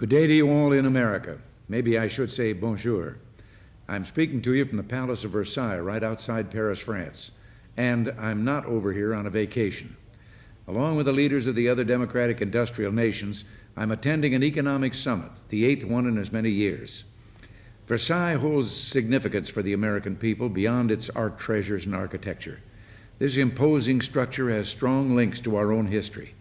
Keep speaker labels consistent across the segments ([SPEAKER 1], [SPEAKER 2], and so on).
[SPEAKER 1] Good day to you all in America. Maybe I should say bonjour. I'm speaking to you from the Palace of Versailles, right outside Paris, France. And I'm not over here on a vacation. Along with the leaders of the other democratic industrial nations, I'm attending an economic summit, the eighth one in as many years. Versailles holds significance for the American people beyond its art treasures and architecture. This imposing structure has strong links to our own history.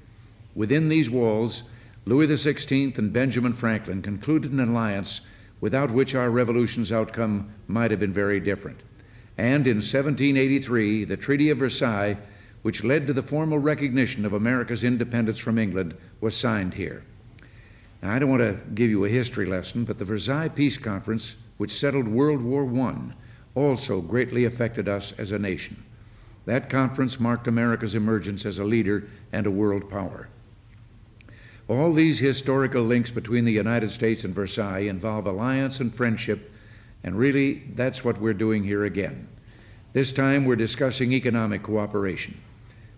[SPEAKER 1] Within these walls, Louis XVI and Benjamin Franklin concluded an alliance without which our revolution's outcome might have been very different. And in 1783, the Treaty of Versailles, which led to the formal recognition of America's independence from England, was signed here. Now, I don't want to give you a history lesson, but the Versailles Peace Conference, which settled World War I, also greatly affected us as a nation. That conference marked America's emergence as a leader and a world power. All these historical links between the United States and Versailles involve alliance and friendship, and really that's what we're doing here again. This time we're discussing economic cooperation.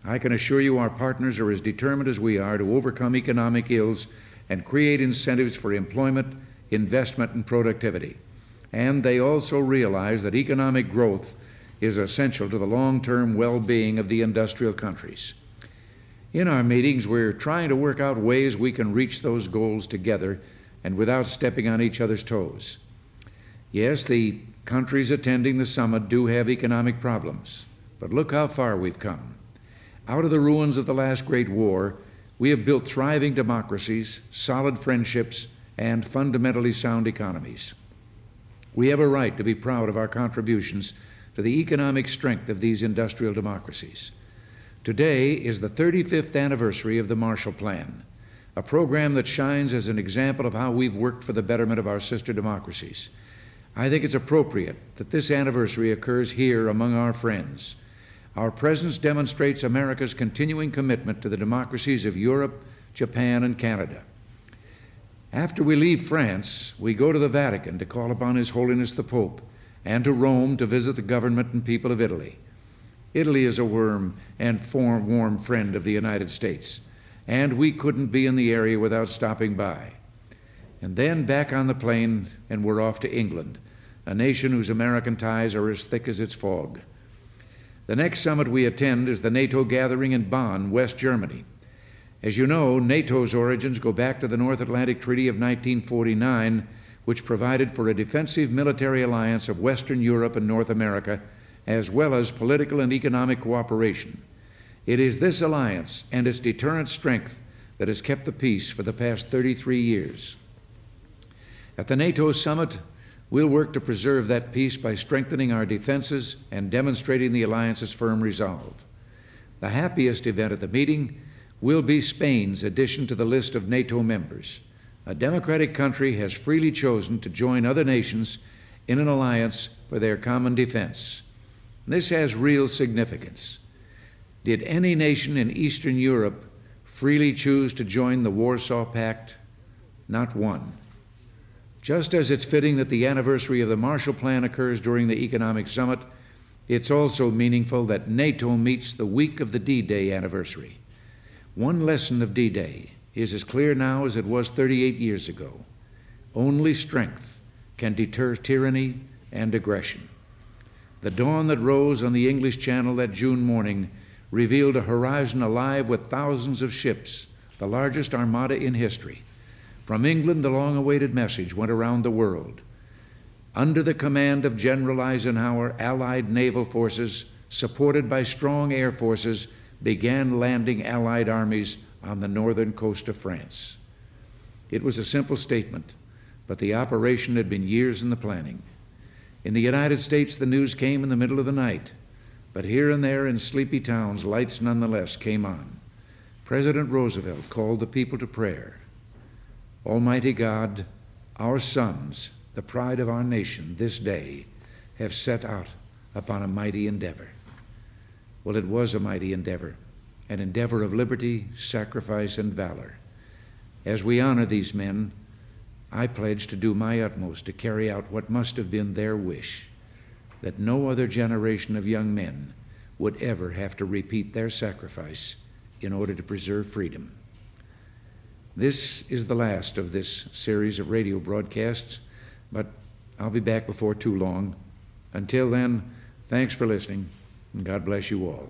[SPEAKER 1] I can assure you our partners are as determined as we are to overcome economic ills and create incentives for employment, investment, and productivity. And they also realize that economic growth is essential to the long term well being of the industrial countries. In our meetings, we're trying to work out ways we can reach those goals together and without stepping on each other's toes. Yes, the countries attending the summit do have economic problems, but look how far we've come. Out of the ruins of the last great war, we have built thriving democracies, solid friendships, and fundamentally sound economies. We have a right to be proud of our contributions to the economic strength of these industrial democracies. Today is the 35th anniversary of the Marshall Plan, a program that shines as an example of how we've worked for the betterment of our sister democracies. I think it's appropriate that this anniversary occurs here among our friends. Our presence demonstrates America's continuing commitment to the democracies of Europe, Japan, and Canada. After we leave France, we go to the Vatican to call upon His Holiness the Pope and to Rome to visit the government and people of Italy. Italy is a warm and form, warm friend of the United States, and we couldn't be in the area without stopping by. And then back on the plane, and we're off to England, a nation whose American ties are as thick as its fog. The next summit we attend is the NATO gathering in Bonn, West Germany. As you know, NATO's origins go back to the North Atlantic Treaty of 1949, which provided for a defensive military alliance of Western Europe and North America as well as political and economic cooperation. It is this alliance and its deterrent strength that has kept the peace for the past 33 years. At the NATO summit, we'll work to preserve that peace by strengthening our defenses and demonstrating the alliance's firm resolve. The happiest event at the meeting will be Spain's addition to the list of NATO members. A democratic country has freely chosen to join other nations in an alliance for their common defense. This has real significance. Did any nation in Eastern Europe freely choose to join the Warsaw Pact? Not one. Just as it's fitting that the anniversary of the Marshall Plan occurs during the Economic Summit, it's also meaningful that NATO meets the week of the D Day anniversary. One lesson of D Day is as clear now as it was 38 years ago. Only strength can deter tyranny and aggression. The dawn that rose on the English Channel that June morning revealed a horizon alive with thousands of ships, the largest armada in history. From England, the long awaited message went around the world. Under the command of General Eisenhower, Allied naval forces, supported by strong air forces, began landing Allied armies on the northern coast of France. It was a simple statement, but the operation had been years in the planning. In the United States, the news came in the middle of the night, but here and there in sleepy towns, lights nonetheless came on. President Roosevelt called the people to prayer. Almighty God, our sons, the pride of our nation, this day have set out upon a mighty endeavor. Well, it was a mighty endeavor, an endeavor of liberty, sacrifice, and valor. As we honor these men, I pledge to do my utmost to carry out what must have been their wish that no other generation of young men would ever have to repeat their sacrifice in order to preserve freedom. This is the last of this series of radio broadcasts, but I'll be back before too long. Until then, thanks for listening, and God bless you all.